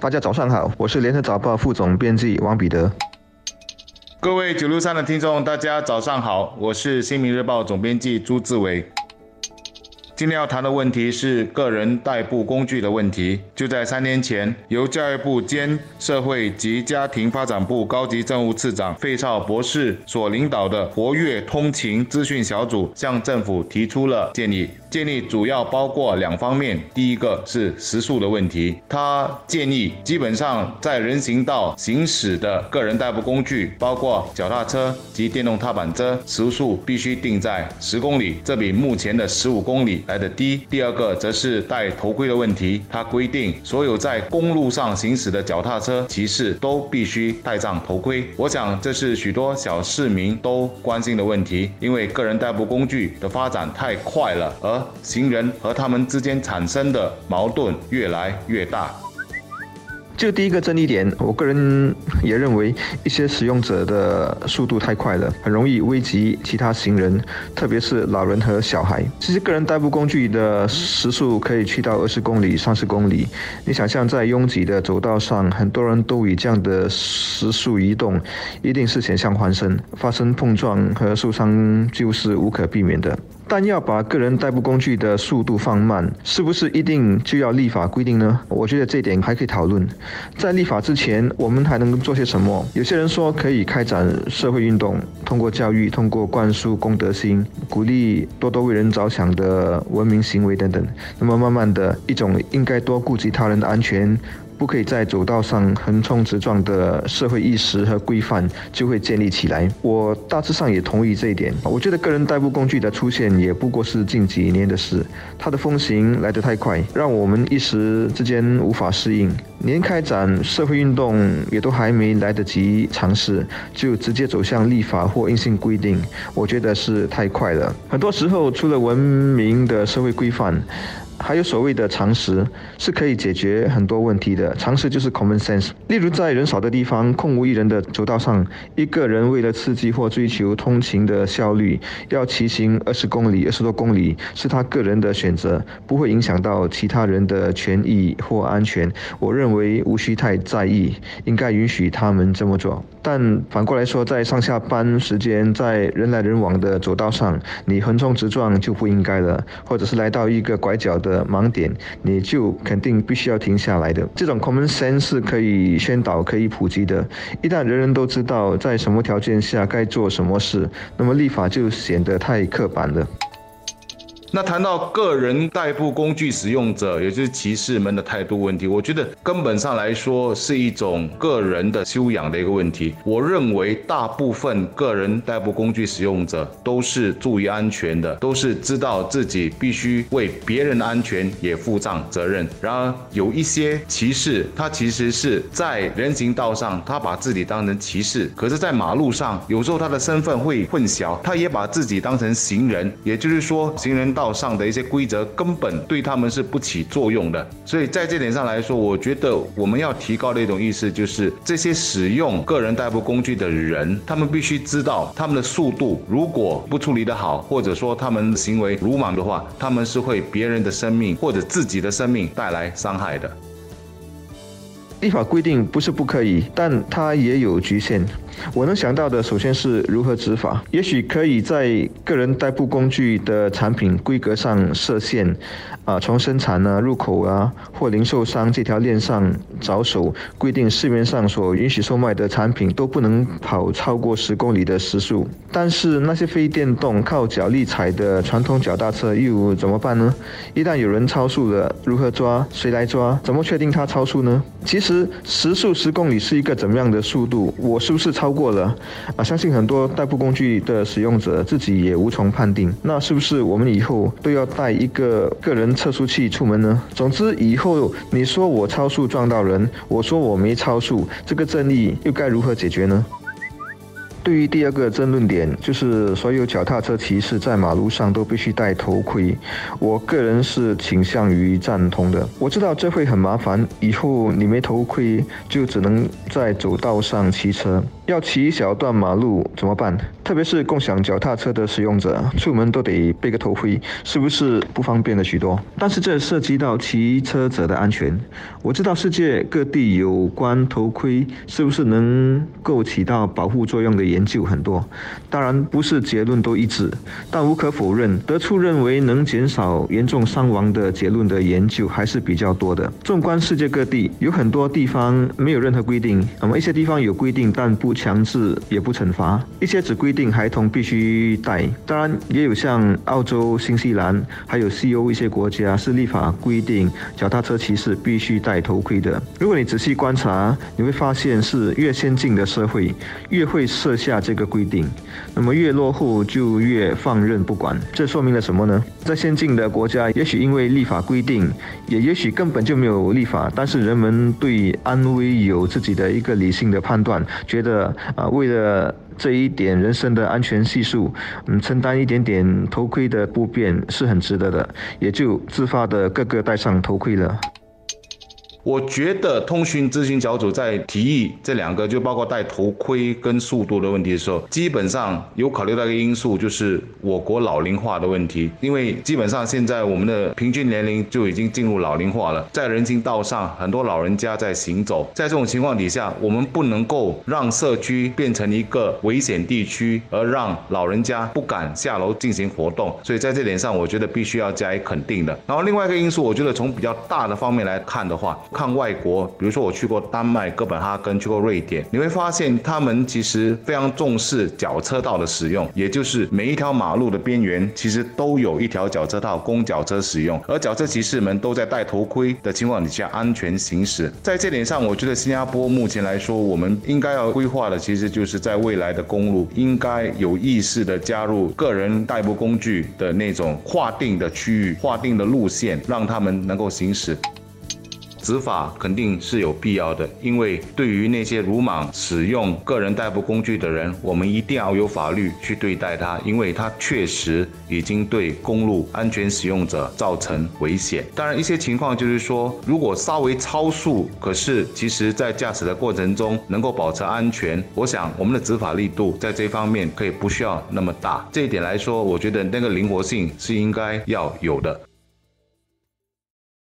大家早上好，我是联合早报副总编辑王彼得。各位九六三的听众，大家早上好，我是新民日报总编辑朱志伟。今天要谈的问题是个人代步工具的问题。就在三年前，由教育部兼社会及家庭发展部高级政务次长费少博士所领导的活跃通勤资讯小组，向政府提出了建议。建议主要包括两方面，第一个是时速的问题。他建议基本上在人行道行驶的个人代步工具，包括脚踏车及电动踏板车，时速必须定在十公里，这比目前的十五公里来的低。第二个则是戴头盔的问题。它规定所有在公路上行驶的脚踏车骑士都必须戴上头盔。我想这是许多小市民都关心的问题，因为个人代步工具的发展太快了，而行人和他们之间产生的矛盾越来越大。就第一个争议点，我个人也认为一些使用者的速度太快了，很容易危及其他行人，特别是老人和小孩。其实个人代步工具的时速可以去到二十公里、三十公里。你想象在拥挤的走道上，很多人都以这样的时速移动，一定是险象环生，发生碰撞和受伤就是无可避免的。但要把个人代步工具的速度放慢，是不是一定就要立法规定呢？我觉得这点还可以讨论。在立法之前，我们还能做些什么？有些人说可以开展社会运动，通过教育，通过灌输公德心，鼓励多多为人着想的文明行为等等。那么慢慢的一种应该多顾及他人的安全。不可以在走道上横冲直撞的社会意识和规范就会建立起来。我大致上也同意这一点。我觉得个人代步工具的出现也不过是近几年的事，它的风行来得太快，让我们一时之间无法适应。连开展社会运动也都还没来得及尝试，就直接走向立法或硬性规定，我觉得是太快了。很多时候，除了文明的社会规范。还有所谓的常识是可以解决很多问题的。常识就是 common sense。例如，在人少的地方、空无一人的走道上，一个人为了刺激或追求通勤的效率，要骑行二十公里、二十多公里，是他个人的选择，不会影响到其他人的权益或安全。我认为无需太在意，应该允许他们这么做。但反过来说，在上下班时间，在人来人往的走道上，你横冲直撞就不应该了。或者是来到一个拐角的的盲点，你就肯定必须要停下来的。这种 common sense 是可以宣导、可以普及的。一旦人人都知道在什么条件下该做什么事，那么立法就显得太刻板了。那谈到个人代步工具使用者，也就是骑士们的态度问题，我觉得根本上来说是一种个人的修养的一个问题。我认为大部分个人代步工具使用者都是注意安全的，都是知道自己必须为别人的安全也负上责任。然而有一些骑士，他其实是在人行道上，他把自己当成骑士，可是，在马路上，有时候他的身份会混淆，他也把自己当成行人，也就是说，行人。道上的一些规则根本对他们是不起作用的，所以在这点上来说，我觉得我们要提高的一种意识就是，这些使用个人代步工具的人，他们必须知道他们的速度如果不处理得好，或者说他们行为鲁莽的话，他们是会别人的生命或者自己的生命带来伤害的。立法规定不是不可以，但它也有局限。我能想到的，首先是如何执法。也许可以在个人代步工具的产品规格上设限，啊，从生产啊、入口啊或零售商这条链上着手，规定市面上所允许售卖的产品都不能跑超过十公里的时速。但是那些非电动、靠脚力踩的传统脚踏车又怎么办呢？一旦有人超速了，如何抓？谁来抓？怎么确定他超速呢？其实时速十公里是一个怎么样的速度？我是不是超？超过了啊！相信很多代步工具的使用者自己也无从判定。那是不是我们以后都要带一个个人测速器出门呢？总之，以后你说我超速撞到人，我说我没超速，这个争议又该如何解决呢？对于第二个争论点，就是所有脚踏车骑士在马路上都必须戴头盔，我个人是倾向于赞同的。我知道这会很麻烦，以后你没头盔就只能在走道上骑车，要骑一小段马路怎么办？特别是共享脚踏车的使用者，出门都得背个头盔，是不是不方便了许多？但是这涉及到骑车者的安全。我知道世界各地有关头盔是不是能够起到保护作用的研究很多，当然不是结论都一致，但无可否认，得出认为能减少严重伤亡的结论的研究还是比较多的。纵观世界各地，有很多地方没有任何规定，那么一些地方有规定，但不强制也不惩罚，一些只规定孩童必须戴。当然，也有像澳洲、新西兰，还有西欧一些国家是立法规定脚踏车骑士必须戴头盔的。如果你仔细观察，你会发现是越先进的社会越会设下这个规定，那么越落后就越放任不管。这说明了什么呢？在先进的国家，也许因为立法规定，也也许根本就没有立法，但是人们对安危有自己的一个理性的判断，觉得啊，为了这一点人生的安全系数，嗯，承担一点点头盔的不便是很值得的，也就自发的个个戴上头盔了。我觉得通讯咨询小组在提议这两个，就包括戴头盔跟速度的问题的时候，基本上有考虑到一个因素，就是我国老龄化的问题。因为基本上现在我们的平均年龄就已经进入老龄化了，在人行道上很多老人家在行走，在这种情况底下，我们不能够让社区变成一个危险地区，而让老人家不敢下楼进行活动。所以在这点上，我觉得必须要加以肯定的。然后另外一个因素，我觉得从比较大的方面来看的话，看外国，比如说我去过丹麦哥本哈根，去过瑞典，你会发现他们其实非常重视脚车道的使用，也就是每一条马路的边缘其实都有一条脚车道供脚车使用，而脚车骑士们都在戴头盔的情况底下安全行驶。在这点上，我觉得新加坡目前来说，我们应该要规划的，其实就是在未来的公路应该有意识的加入个人代步工具的那种划定的区域、划定的路线，让他们能够行驶。执法肯定是有必要的，因为对于那些鲁莽使用个人代步工具的人，我们一定要有法律去对待他，因为他确实已经对公路安全使用者造成危险。当然，一些情况就是说，如果稍微超速，可是其实在驾驶的过程中能够保持安全，我想我们的执法力度在这方面可以不需要那么大。这一点来说，我觉得那个灵活性是应该要有的。